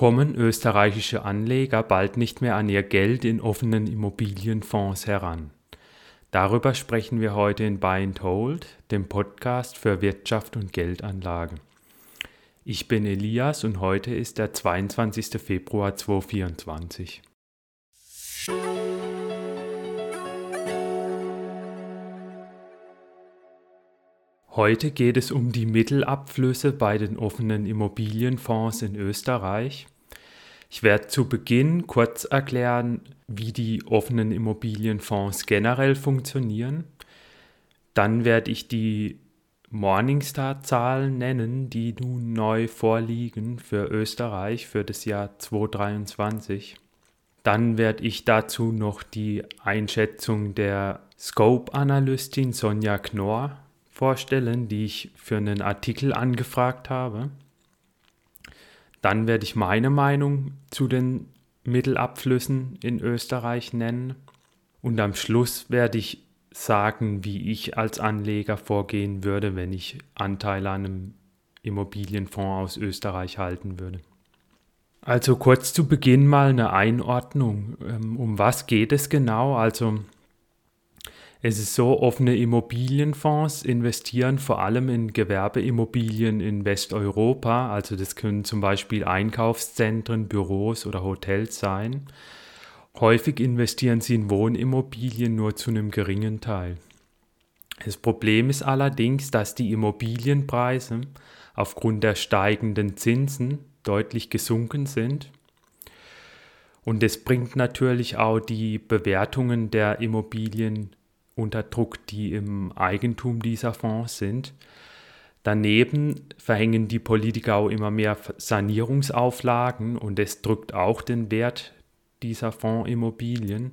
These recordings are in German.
kommen österreichische Anleger bald nicht mehr an ihr Geld in offenen Immobilienfonds heran. Darüber sprechen wir heute in Buy and Hold, dem Podcast für Wirtschaft und Geldanlagen. Ich bin Elias und heute ist der 22. Februar 2024. Heute geht es um die Mittelabflüsse bei den offenen Immobilienfonds in Österreich. Ich werde zu Beginn kurz erklären, wie die offenen Immobilienfonds generell funktionieren. Dann werde ich die Morningstar-Zahlen nennen, die nun neu vorliegen für Österreich für das Jahr 2023. Dann werde ich dazu noch die Einschätzung der Scope-Analystin Sonja Knorr vorstellen, die ich für einen Artikel angefragt habe. Dann werde ich meine Meinung zu den Mittelabflüssen in Österreich nennen. Und am Schluss werde ich sagen, wie ich als Anleger vorgehen würde, wenn ich Anteile an einem Immobilienfonds aus Österreich halten würde. Also kurz zu Beginn mal eine Einordnung. Ähm, um was geht es genau? Also es ist so, offene Immobilienfonds investieren vor allem in Gewerbeimmobilien in Westeuropa. Also das können zum Beispiel Einkaufszentren, Büros oder Hotels sein. Häufig investieren sie in Wohnimmobilien nur zu einem geringen Teil. Das Problem ist allerdings, dass die Immobilienpreise aufgrund der steigenden Zinsen deutlich gesunken sind. Und es bringt natürlich auch die Bewertungen der Immobilien unter Druck, die im Eigentum dieser Fonds sind. Daneben verhängen die Politiker auch immer mehr Sanierungsauflagen und es drückt auch den Wert dieser Fondsimmobilien.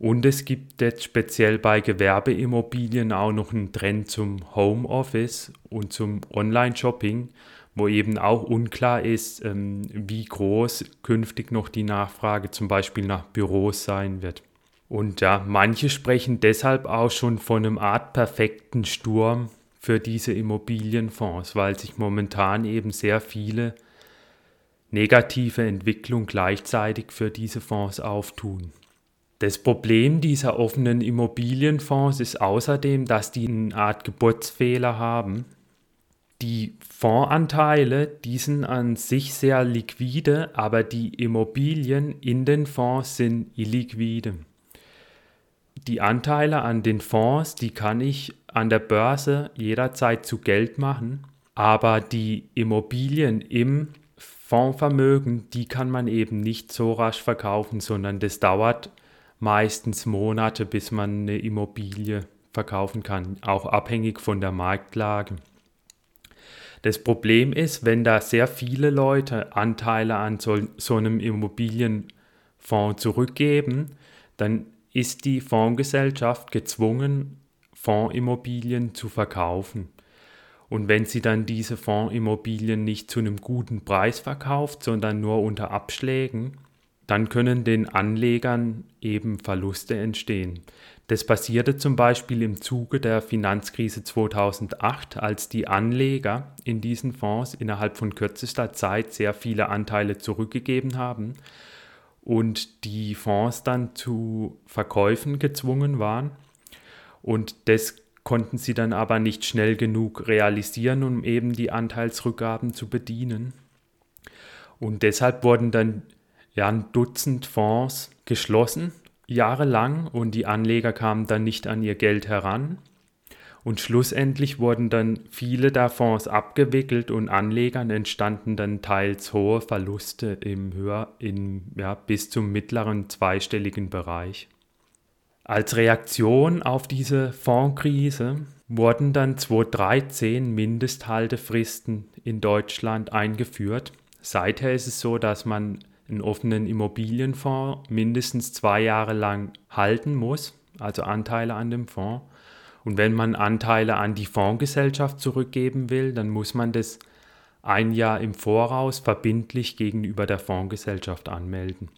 Und es gibt jetzt speziell bei Gewerbeimmobilien auch noch einen Trend zum Homeoffice und zum Online-Shopping, wo eben auch unklar ist, ähm, wie groß künftig noch die Nachfrage zum Beispiel nach Büros sein wird. Und ja, manche sprechen deshalb auch schon von einem Art perfekten Sturm für diese Immobilienfonds, weil sich momentan eben sehr viele negative Entwicklungen gleichzeitig für diese Fonds auftun. Das Problem dieser offenen Immobilienfonds ist außerdem, dass die eine Art Geburtsfehler haben. Die Fondsanteile, die sind an sich sehr liquide, aber die Immobilien in den Fonds sind illiquide die Anteile an den Fonds, die kann ich an der Börse jederzeit zu Geld machen, aber die Immobilien im Fondsvermögen, die kann man eben nicht so rasch verkaufen, sondern das dauert meistens Monate, bis man eine Immobilie verkaufen kann, auch abhängig von der Marktlage. Das Problem ist, wenn da sehr viele Leute Anteile an so, so einem Immobilienfonds zurückgeben, dann ist die Fondsgesellschaft gezwungen, Fondsimmobilien zu verkaufen. Und wenn sie dann diese Fondsimmobilien nicht zu einem guten Preis verkauft, sondern nur unter Abschlägen, dann können den Anlegern eben Verluste entstehen. Das passierte zum Beispiel im Zuge der Finanzkrise 2008, als die Anleger in diesen Fonds innerhalb von kürzester Zeit sehr viele Anteile zurückgegeben haben und die Fonds dann zu Verkäufen gezwungen waren. Und das konnten sie dann aber nicht schnell genug realisieren, um eben die Anteilsrückgaben zu bedienen. Und deshalb wurden dann ja, ein Dutzend Fonds geschlossen, jahrelang, und die Anleger kamen dann nicht an ihr Geld heran. Und schlussendlich wurden dann viele der Fonds abgewickelt und Anlegern entstanden dann teils hohe Verluste im höher, in, ja, bis zum mittleren zweistelligen Bereich. Als Reaktion auf diese Fondskrise wurden dann 2013 Mindesthaltefristen in Deutschland eingeführt. Seither ist es so, dass man einen offenen Immobilienfonds mindestens zwei Jahre lang halten muss, also Anteile an dem Fonds. Und wenn man Anteile an die Fondsgesellschaft zurückgeben will, dann muss man das ein Jahr im Voraus verbindlich gegenüber der Fondsgesellschaft anmelden.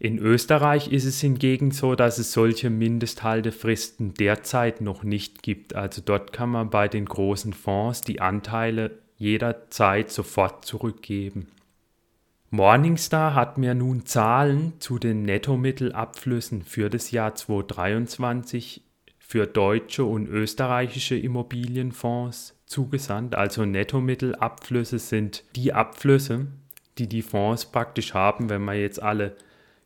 In Österreich ist es hingegen so, dass es solche Mindesthaltefristen derzeit noch nicht gibt. Also dort kann man bei den großen Fonds die Anteile jederzeit sofort zurückgeben. Morningstar hat mir nun Zahlen zu den Nettomittelabflüssen für das Jahr 2023 für deutsche und österreichische Immobilienfonds zugesandt. Also Nettomittelabflüsse sind die Abflüsse, die die Fonds praktisch haben, wenn man jetzt alle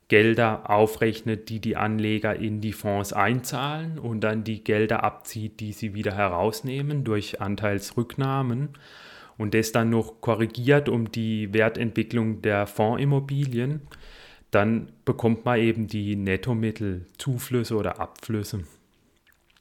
Gelder aufrechnet, die die Anleger in die Fonds einzahlen und dann die Gelder abzieht, die sie wieder herausnehmen durch Anteilsrücknahmen und das dann noch korrigiert um die Wertentwicklung der Fondsimmobilien, dann bekommt man eben die Nettomittelzuflüsse oder Abflüsse.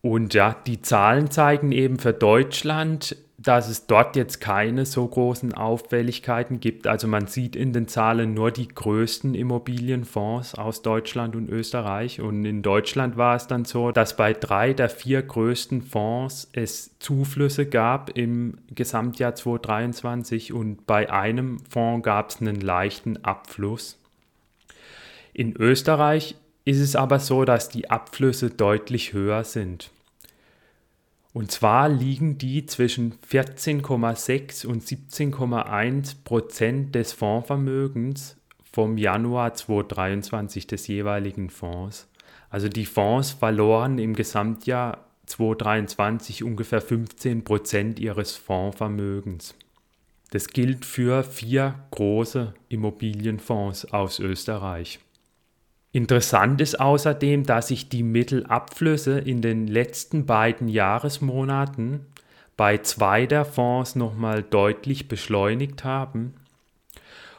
Und ja, die Zahlen zeigen eben für Deutschland dass es dort jetzt keine so großen Auffälligkeiten gibt. Also man sieht in den Zahlen nur die größten Immobilienfonds aus Deutschland und Österreich. Und in Deutschland war es dann so, dass bei drei der vier größten Fonds es Zuflüsse gab im Gesamtjahr 2023 und bei einem Fonds gab es einen leichten Abfluss. In Österreich ist es aber so, dass die Abflüsse deutlich höher sind. Und zwar liegen die zwischen 14,6 und 17,1 Prozent des Fondsvermögens vom Januar 2023 des jeweiligen Fonds. Also die Fonds verloren im Gesamtjahr 2023 ungefähr 15 Prozent ihres Fondsvermögens. Das gilt für vier große Immobilienfonds aus Österreich. Interessant ist außerdem, dass sich die Mittelabflüsse in den letzten beiden Jahresmonaten bei zwei der Fonds nochmal deutlich beschleunigt haben.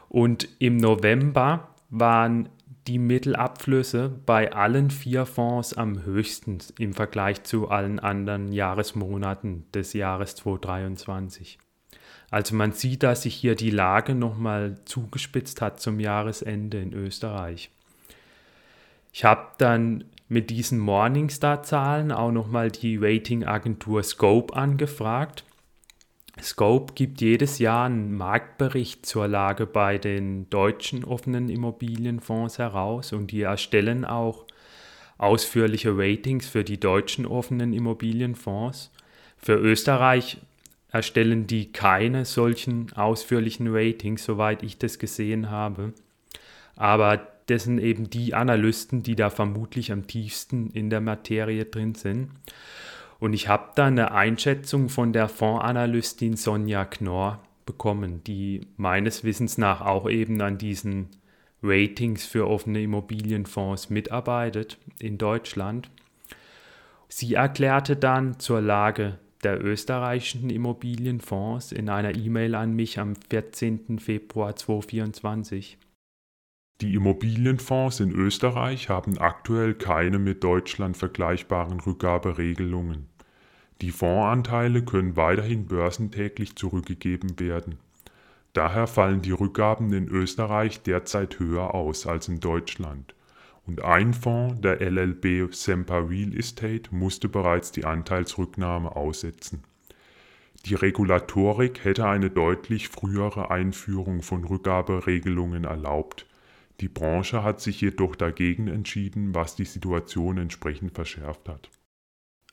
Und im November waren die Mittelabflüsse bei allen vier Fonds am höchsten im Vergleich zu allen anderen Jahresmonaten des Jahres 2023. Also man sieht, dass sich hier die Lage nochmal zugespitzt hat zum Jahresende in Österreich. Ich habe dann mit diesen Morningstar-Zahlen auch nochmal die Ratingagentur Scope angefragt. Scope gibt jedes Jahr einen Marktbericht zur Lage bei den deutschen offenen Immobilienfonds heraus und die erstellen auch ausführliche Ratings für die deutschen offenen Immobilienfonds. Für Österreich erstellen die keine solchen ausführlichen Ratings, soweit ich das gesehen habe. Aber das sind eben die Analysten, die da vermutlich am tiefsten in der Materie drin sind. Und ich habe da eine Einschätzung von der Fondsanalystin Sonja Knorr bekommen, die meines Wissens nach auch eben an diesen Ratings für offene Immobilienfonds mitarbeitet in Deutschland. Sie erklärte dann zur Lage der österreichischen Immobilienfonds in einer E-Mail an mich am 14. Februar 2024. Die Immobilienfonds in Österreich haben aktuell keine mit Deutschland vergleichbaren Rückgaberegelungen. Die Fondsanteile können weiterhin börsentäglich zurückgegeben werden. Daher fallen die Rückgaben in Österreich derzeit höher aus als in Deutschland. Und ein Fonds, der LLB Semper Real Estate, musste bereits die Anteilsrücknahme aussetzen. Die Regulatorik hätte eine deutlich frühere Einführung von Rückgaberegelungen erlaubt. Die Branche hat sich jedoch dagegen entschieden, was die Situation entsprechend verschärft hat.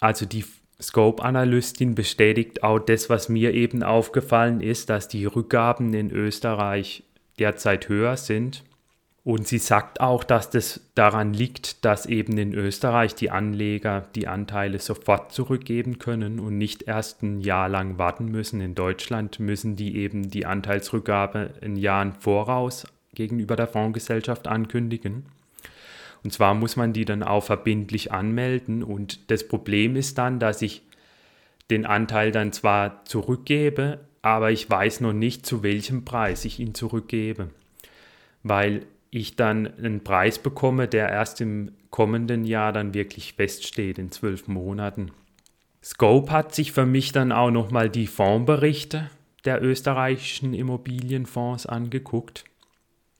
Also die Scope-Analystin bestätigt auch das, was mir eben aufgefallen ist, dass die Rückgaben in Österreich derzeit höher sind. Und sie sagt auch, dass das daran liegt, dass eben in Österreich die Anleger die Anteile sofort zurückgeben können und nicht erst ein Jahr lang warten müssen. In Deutschland müssen die eben die Anteilsrückgabe ein Jahr im Voraus gegenüber der Fondsgesellschaft ankündigen. Und zwar muss man die dann auch verbindlich anmelden. Und das Problem ist dann, dass ich den Anteil dann zwar zurückgebe, aber ich weiß noch nicht, zu welchem Preis ich ihn zurückgebe. Weil ich dann einen Preis bekomme, der erst im kommenden Jahr dann wirklich feststeht, in zwölf Monaten. Scope hat sich für mich dann auch nochmal die Fondsberichte der österreichischen Immobilienfonds angeguckt.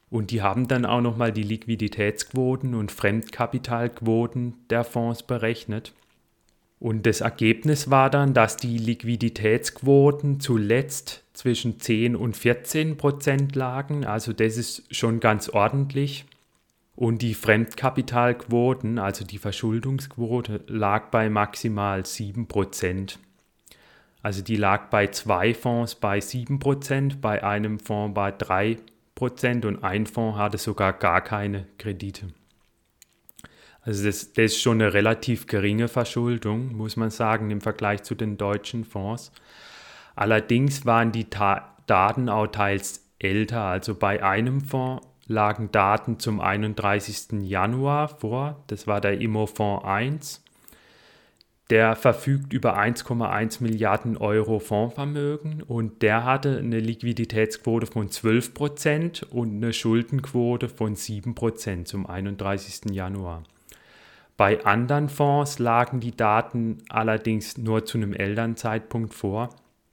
Und die haben dann auch nochmal die Liquiditätsquoten und Fremdkapitalquoten der Fonds berechnet. Und das Ergebnis war dann, dass die Liquiditätsquoten zuletzt zwischen 10 und 14 Prozent lagen. Also das ist schon ganz ordentlich. Und die Fremdkapitalquoten, also die Verschuldungsquote, lag bei maximal 7 Prozent. Also die lag bei zwei Fonds bei 7 Prozent, bei einem Fonds bei 3 Prozent Prozent und ein Fonds hatte sogar gar keine Kredite. Also das, das, ist schon eine relativ geringe Verschuldung, muss man sagen, im Vergleich zu den deutschen Fonds. Allerdings waren die Ta Daten auch teils älter. Also bei einem Fonds lagen Daten zum 31. Januar vor. Das war der Immofonds 1. Der verfügt über 1,1 Milliarden Euro Fondsvermögen und der hatte eine Liquiditätsquote von 12 Prozent und eine Schuldenquote von 7 Prozent zum 31. Januar. Bei anderen Fonds lagen die Daten allerdings nur zu einem Elternzeitpunkt vor.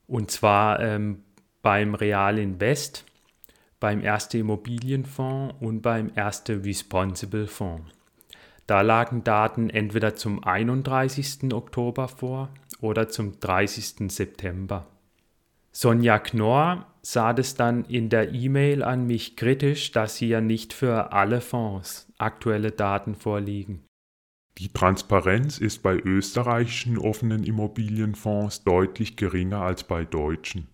Und zwar ähm, beim Real Invest, beim Erste Immobilienfonds und beim Erste Responsible Fonds. Da lagen Daten entweder zum 31. Oktober vor oder zum 30. September. Sonja Knorr sah es dann in der E-Mail an mich kritisch, dass hier nicht für alle Fonds aktuelle Daten vorliegen. Die Transparenz ist bei österreichischen offenen Immobilienfonds deutlich geringer als bei deutschen.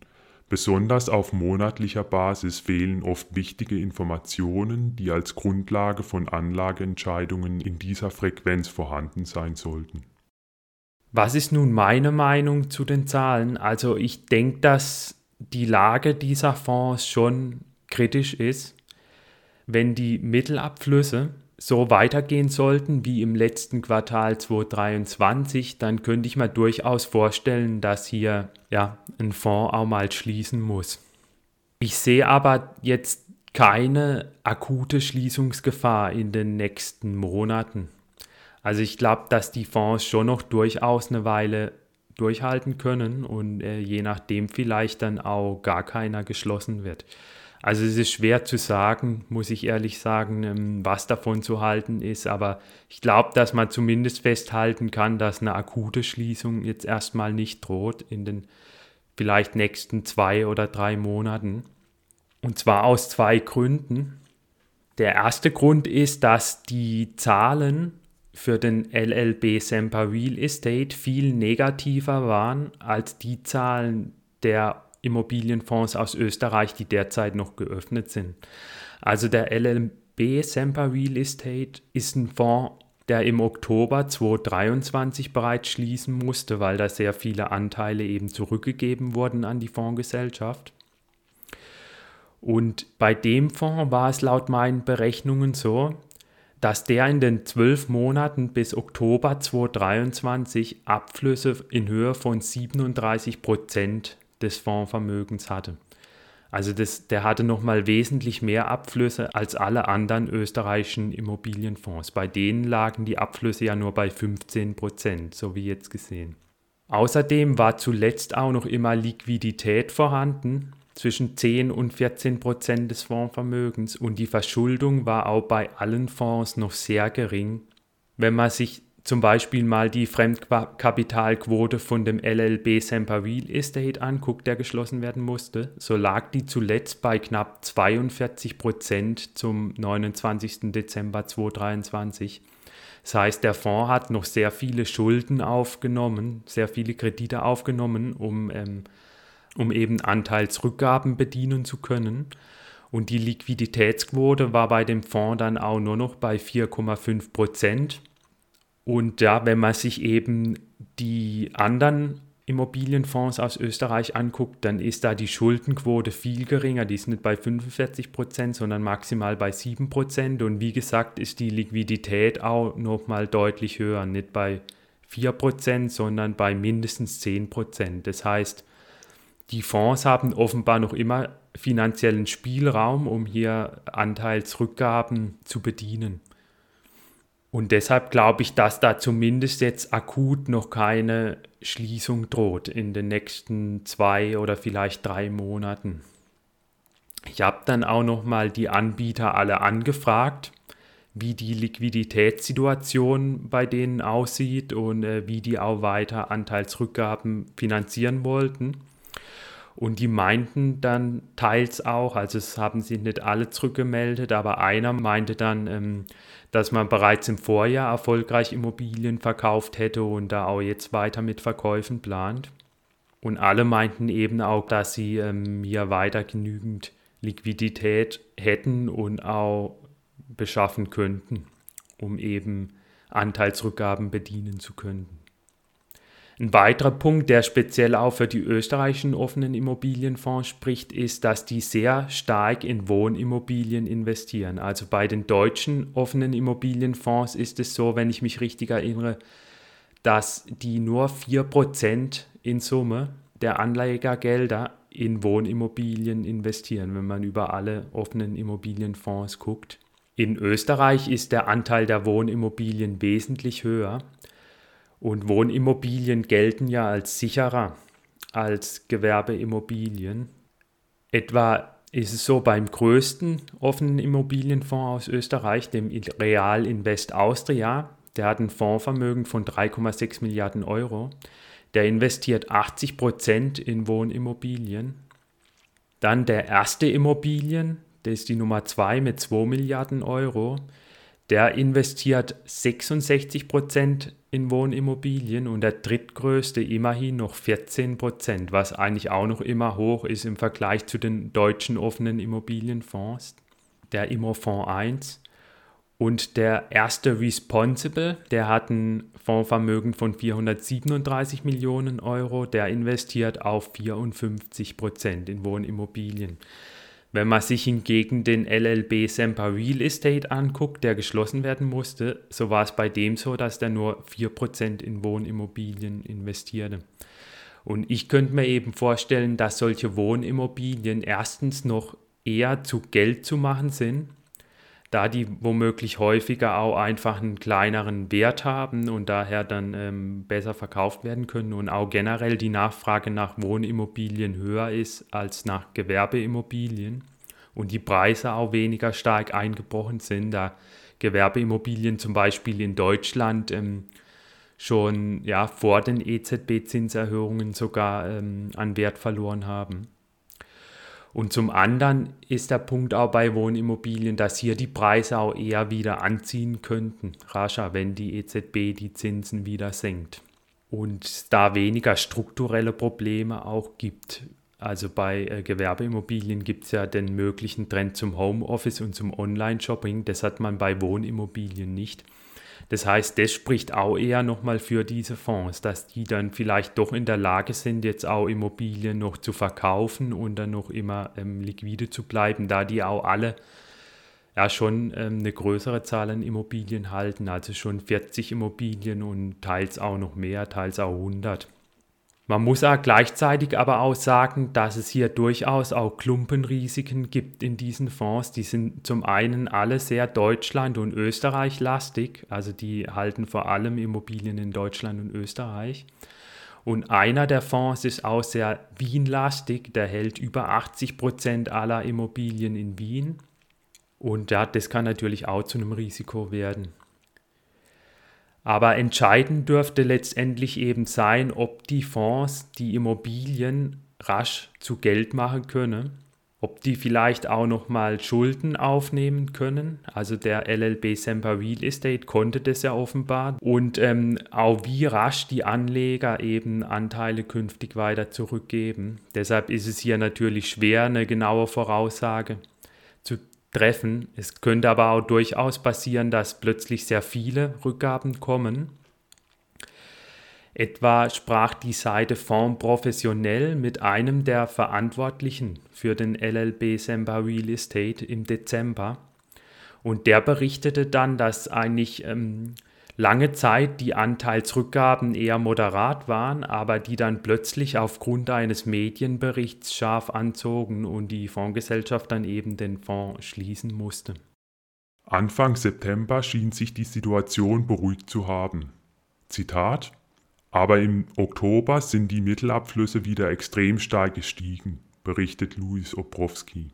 Besonders auf monatlicher Basis fehlen oft wichtige Informationen, die als Grundlage von Anlageentscheidungen in dieser Frequenz vorhanden sein sollten. Was ist nun meine Meinung zu den Zahlen? Also ich denke, dass die Lage dieser Fonds schon kritisch ist. Wenn die Mittelabflüsse so weitergehen sollten wie im letzten Quartal 2023, dann könnte ich mir durchaus vorstellen, dass hier ja, ein Fonds auch mal schließen muss. Ich sehe aber jetzt keine akute Schließungsgefahr in den nächsten Monaten. Also ich glaube, dass die Fonds schon noch durchaus eine Weile durchhalten können und äh, je nachdem vielleicht dann auch gar keiner geschlossen wird. Also es ist schwer zu sagen, muss ich ehrlich sagen, ähm, was davon zu halten ist. Aber ich glaube, dass man zumindest festhalten kann, dass eine akute Schließung jetzt erstmal nicht droht in den vielleicht nächsten zwei oder drei Monaten. Und zwar aus zwei Gründen. Der erste Grund ist, dass die Zahlen für den LLB Semper Real Estate viel negativer waren als die Zahlen der Immobilienfonds aus Österreich, die derzeit noch geöffnet sind. Also der LLB Semper Real Estate ist ein Fonds, der im Oktober 2023 bereits schließen musste, weil da sehr viele Anteile eben zurückgegeben wurden an die Fondsgesellschaft. Und bei dem Fonds war es laut meinen Berechnungen so, dass der in den zwölf Monaten bis Oktober 2023 Abflüsse in Höhe von 37 Prozent des Fondsvermögens hatte. Also das, der hatte nochmal wesentlich mehr Abflüsse als alle anderen österreichischen Immobilienfonds. Bei denen lagen die Abflüsse ja nur bei 15 Prozent, so wie jetzt gesehen. Außerdem war zuletzt auch noch immer Liquidität vorhanden, zwischen 10 und 14 Prozent des Fondsvermögens und die Verschuldung war auch bei allen Fonds noch sehr gering. Wenn man sich zum Beispiel mal die Fremdkapitalquote von dem LLB Semper Real Estate anguckt, der geschlossen werden musste, so lag die zuletzt bei knapp 42 Prozent zum 29. Dezember 2023. Das heißt, der Fonds hat noch sehr viele Schulden aufgenommen, sehr viele Kredite aufgenommen, um, ähm, um eben Anteilsrückgaben bedienen zu können. Und die Liquiditätsquote war bei dem Fonds dann auch nur noch bei 4,5 Prozent. Und ja, wenn man sich eben die anderen Immobilienfonds aus Österreich anguckt, dann ist da die Schuldenquote viel geringer. Die ist nicht bei 45 Prozent, sondern maximal bei 7 Prozent. Und wie gesagt, ist die Liquidität auch nochmal deutlich höher. Nicht bei 4 Prozent, sondern bei mindestens 10 Prozent. Das heißt, die Fonds haben offenbar noch immer finanziellen Spielraum, um hier Anteilsrückgaben zu bedienen. Und deshalb glaube ich, dass da zumindest jetzt akut noch keine Schließung droht in den nächsten zwei oder vielleicht drei Monaten. Ich habe dann auch noch mal die Anbieter alle angefragt, wie die Liquiditätssituation bei denen aussieht und äh, wie die auch weiter Anteilsrückgaben finanzieren wollten. Und die meinten dann teils auch, also es haben sich nicht alle zurückgemeldet, aber einer meinte dann, ähm, dass man bereits im Vorjahr erfolgreich Immobilien verkauft hätte und da auch jetzt weiter mit Verkäufen plant. Und alle meinten eben auch, dass sie ähm, hier weiter genügend Liquidität hätten und auch beschaffen könnten, um eben Anteilsrückgaben bedienen zu können. Ein weiterer Punkt, der speziell auch für die österreichischen offenen Immobilienfonds spricht, ist, dass die sehr stark in Wohnimmobilien investieren. Also bei den deutschen offenen Immobilienfonds ist es so, wenn ich mich richtig erinnere, dass die nur 4% in Summe der Anlegergelder in Wohnimmobilien investieren, wenn man über alle offenen Immobilienfonds guckt. In Österreich ist der Anteil der Wohnimmobilien wesentlich höher. Und Wohnimmobilien gelten ja als sicherer als Gewerbeimmobilien. Etwa ist es so beim größten offenen Immobilienfonds aus Österreich, dem Real Invest Austria. Der hat ein Fondsvermögen von 3,6 Milliarden Euro. Der investiert 80 Prozent in Wohnimmobilien. Dann der erste Immobilien, der ist die Nummer 2 mit 2 Milliarden Euro. Der investiert 66 Prozent in Wohnimmobilien und der drittgrößte immerhin noch 14 Prozent, was eigentlich auch noch immer hoch ist im Vergleich zu den deutschen offenen Immobilienfonds, der Immofonds 1. Und der erste Responsible, der hat ein Fondsvermögen von 437 Millionen Euro, der investiert auf 54 Prozent in Wohnimmobilien. Wenn man sich hingegen den LLB Semper Real Estate anguckt, der geschlossen werden musste, so war es bei dem so, dass der nur 4% in Wohnimmobilien investierte. Und ich könnte mir eben vorstellen, dass solche Wohnimmobilien erstens noch eher zu Geld zu machen sind da die womöglich häufiger auch einfach einen kleineren Wert haben und daher dann ähm, besser verkauft werden können und auch generell die Nachfrage nach Wohnimmobilien höher ist als nach Gewerbeimmobilien und die Preise auch weniger stark eingebrochen sind, da Gewerbeimmobilien zum Beispiel in Deutschland ähm, schon ja, vor den EZB-Zinserhöhungen sogar ähm, an Wert verloren haben. Und zum anderen ist der Punkt auch bei Wohnimmobilien, dass hier die Preise auch eher wieder anziehen könnten, rascher, wenn die EZB die Zinsen wieder senkt. Und da weniger strukturelle Probleme auch gibt. Also bei äh, Gewerbeimmobilien gibt es ja den möglichen Trend zum Homeoffice und zum Online-Shopping. Das hat man bei Wohnimmobilien nicht. Das heißt, das spricht auch eher nochmal für diese Fonds, dass die dann vielleicht doch in der Lage sind, jetzt auch Immobilien noch zu verkaufen und dann noch immer ähm, liquide zu bleiben, da die auch alle ja schon ähm, eine größere Zahl an Immobilien halten, also schon 40 Immobilien und teils auch noch mehr, teils auch 100. Man muss auch gleichzeitig aber auch sagen, dass es hier durchaus auch Klumpenrisiken gibt in diesen Fonds. Die sind zum einen alle sehr Deutschland- und Österreich-lastig, also die halten vor allem Immobilien in Deutschland und Österreich. Und einer der Fonds ist auch sehr Wien-lastig, der hält über 80 Prozent aller Immobilien in Wien. Und ja, das kann natürlich auch zu einem Risiko werden. Aber entscheidend dürfte letztendlich eben sein, ob die Fonds die Immobilien rasch zu Geld machen können, ob die vielleicht auch nochmal Schulden aufnehmen können. Also der LLB Semper Real Estate konnte das ja offenbar. Und ähm, auch wie rasch die Anleger eben Anteile künftig weiter zurückgeben. Deshalb ist es hier natürlich schwer, eine genaue Voraussage treffen. Es könnte aber auch durchaus passieren, dass plötzlich sehr viele Rückgaben kommen. Etwa sprach die Seite Fonds professionell mit einem der Verantwortlichen für den LLB Semba Real Estate im Dezember. Und der berichtete dann, dass eigentlich ähm, lange Zeit die Anteilsrückgaben eher moderat waren, aber die dann plötzlich aufgrund eines Medienberichts scharf anzogen und die Fondsgesellschaft dann eben den Fonds schließen musste. Anfang September schien sich die Situation beruhigt zu haben. Zitat Aber im Oktober sind die Mittelabflüsse wieder extrem stark gestiegen, berichtet Louis Obrowski.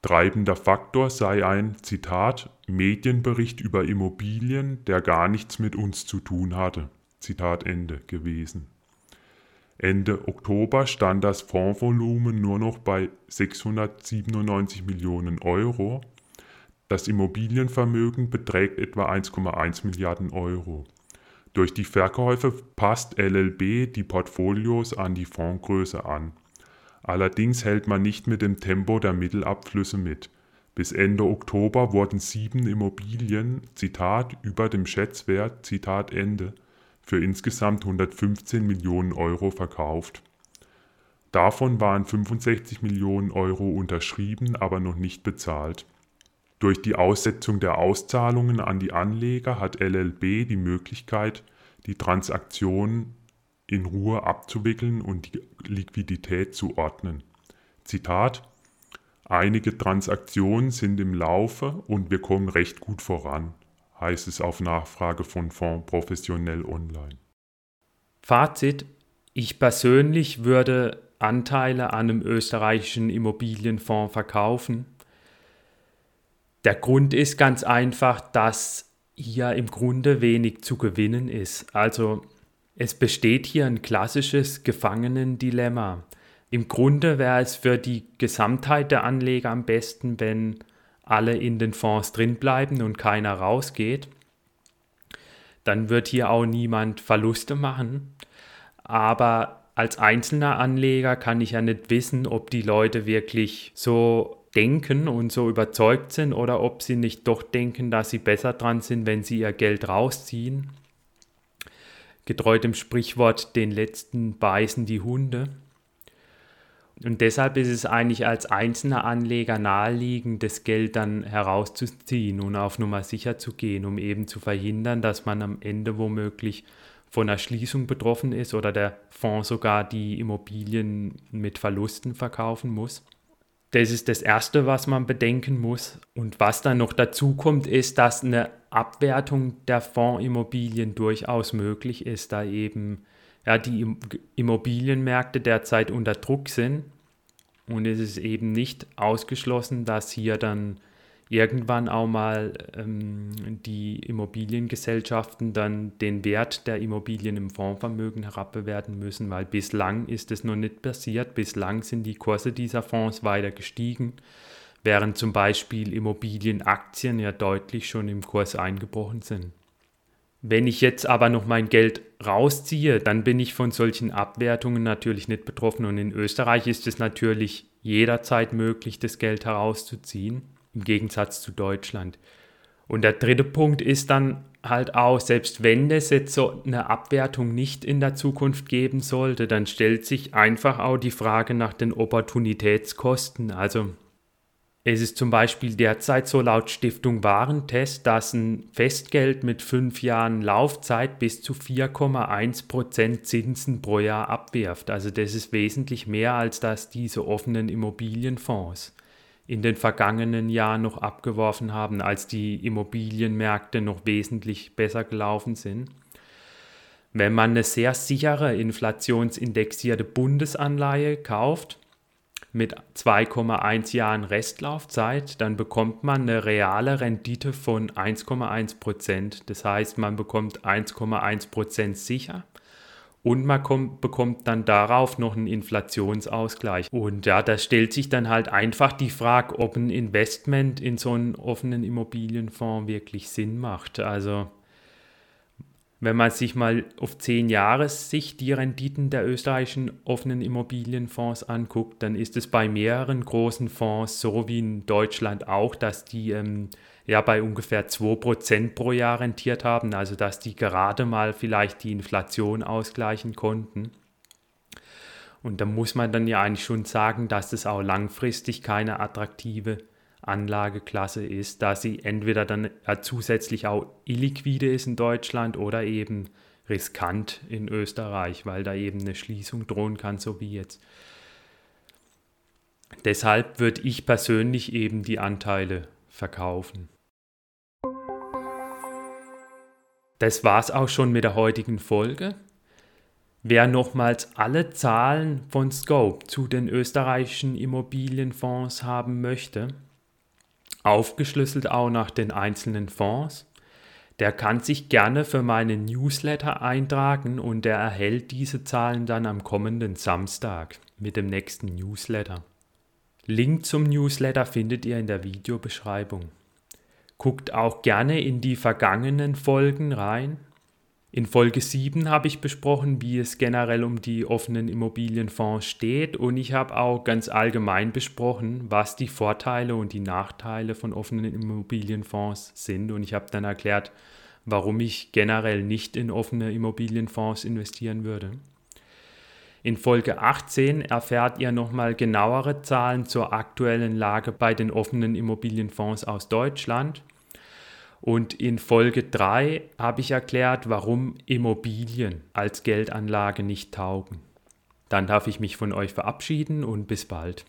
Treibender Faktor sei ein, Zitat, Medienbericht über Immobilien, der gar nichts mit uns zu tun hatte, Zitat Ende, gewesen. Ende Oktober stand das Fondsvolumen nur noch bei 697 Millionen Euro. Das Immobilienvermögen beträgt etwa 1,1 Milliarden Euro. Durch die Verkäufe passt LLB die Portfolios an die Fondsgröße an. Allerdings hält man nicht mit dem Tempo der Mittelabflüsse mit. Bis Ende Oktober wurden sieben Immobilien, Zitat, über dem Schätzwert, Zitat Ende, für insgesamt 115 Millionen Euro verkauft. Davon waren 65 Millionen Euro unterschrieben, aber noch nicht bezahlt. Durch die Aussetzung der Auszahlungen an die Anleger hat LLB die Möglichkeit, die Transaktion in Ruhe abzuwickeln und die Liquidität zu ordnen. Zitat Einige Transaktionen sind im Laufe und wir kommen recht gut voran, heißt es auf Nachfrage von Fonds Professionell Online. Fazit: Ich persönlich würde Anteile an einem österreichischen Immobilienfonds verkaufen. Der Grund ist ganz einfach, dass hier im Grunde wenig zu gewinnen ist. Also es besteht hier ein klassisches Gefangenendilemma. Im Grunde wäre es für die Gesamtheit der Anleger am besten, wenn alle in den Fonds drin bleiben und keiner rausgeht. Dann wird hier auch niemand Verluste machen. Aber als einzelner Anleger kann ich ja nicht wissen, ob die Leute wirklich so denken und so überzeugt sind oder ob sie nicht doch denken, dass sie besser dran sind, wenn sie ihr Geld rausziehen. Getreu dem Sprichwort, den letzten beißen die Hunde. Und deshalb ist es eigentlich als einzelner Anleger naheliegend, das Geld dann herauszuziehen und auf Nummer sicher zu gehen, um eben zu verhindern, dass man am Ende womöglich von einer Schließung betroffen ist oder der Fonds sogar die Immobilien mit Verlusten verkaufen muss. Das ist das Erste, was man bedenken muss. Und was dann noch dazu kommt, ist, dass eine Abwertung der Fondsimmobilien durchaus möglich ist, da eben ja, die Immobilienmärkte derzeit unter Druck sind. Und es ist eben nicht ausgeschlossen, dass hier dann irgendwann auch mal ähm, die Immobiliengesellschaften dann den Wert der Immobilien im Fondsvermögen herabbewerten müssen, weil bislang ist es noch nicht passiert. Bislang sind die Kurse dieser Fonds weiter gestiegen, während zum Beispiel Immobilienaktien ja deutlich schon im Kurs eingebrochen sind. Wenn ich jetzt aber noch mein Geld rausziehe, dann bin ich von solchen Abwertungen natürlich nicht betroffen. Und in Österreich ist es natürlich jederzeit möglich, das Geld herauszuziehen, im Gegensatz zu Deutschland. Und der dritte Punkt ist dann halt auch, selbst wenn es jetzt so eine Abwertung nicht in der Zukunft geben sollte, dann stellt sich einfach auch die Frage nach den Opportunitätskosten. Also es ist zum Beispiel derzeit so laut Stiftung Warentest, dass ein Festgeld mit fünf Jahren Laufzeit bis zu 4,1% Zinsen pro Jahr abwirft. Also das ist wesentlich mehr, als dass diese offenen Immobilienfonds in den vergangenen Jahren noch abgeworfen haben, als die Immobilienmärkte noch wesentlich besser gelaufen sind. Wenn man eine sehr sichere inflationsindexierte Bundesanleihe kauft, mit 2,1 Jahren Restlaufzeit, dann bekommt man eine reale Rendite von 1,1 Prozent. Das heißt, man bekommt 1,1 Prozent sicher und man kommt, bekommt dann darauf noch einen Inflationsausgleich. Und ja, da stellt sich dann halt einfach die Frage, ob ein Investment in so einen offenen Immobilienfonds wirklich Sinn macht. Also wenn man sich mal auf zehn Jahressicht die Renditen der österreichischen offenen Immobilienfonds anguckt, dann ist es bei mehreren großen Fonds so wie in Deutschland auch, dass die ähm, ja bei ungefähr 2% pro Jahr rentiert haben, also dass die gerade mal vielleicht die Inflation ausgleichen konnten. Und da muss man dann ja eigentlich schon sagen, dass es auch langfristig keine attraktive Anlageklasse ist, da sie entweder dann ja, zusätzlich auch illiquide ist in Deutschland oder eben riskant in Österreich, weil da eben eine Schließung drohen kann, so wie jetzt. Deshalb würde ich persönlich eben die Anteile verkaufen. Das war es auch schon mit der heutigen Folge. Wer nochmals alle Zahlen von Scope zu den österreichischen Immobilienfonds haben möchte, aufgeschlüsselt auch nach den einzelnen Fonds. Der kann sich gerne für meinen Newsletter eintragen und der erhält diese Zahlen dann am kommenden Samstag mit dem nächsten Newsletter. Link zum Newsletter findet ihr in der Videobeschreibung. Guckt auch gerne in die vergangenen Folgen rein. In Folge 7 habe ich besprochen, wie es generell um die offenen Immobilienfonds steht und ich habe auch ganz allgemein besprochen, was die Vorteile und die Nachteile von offenen Immobilienfonds sind und ich habe dann erklärt, warum ich generell nicht in offene Immobilienfonds investieren würde. In Folge 18 erfährt ihr nochmal genauere Zahlen zur aktuellen Lage bei den offenen Immobilienfonds aus Deutschland und in Folge 3 habe ich erklärt, warum Immobilien als Geldanlage nicht taugen. Dann darf ich mich von euch verabschieden und bis bald.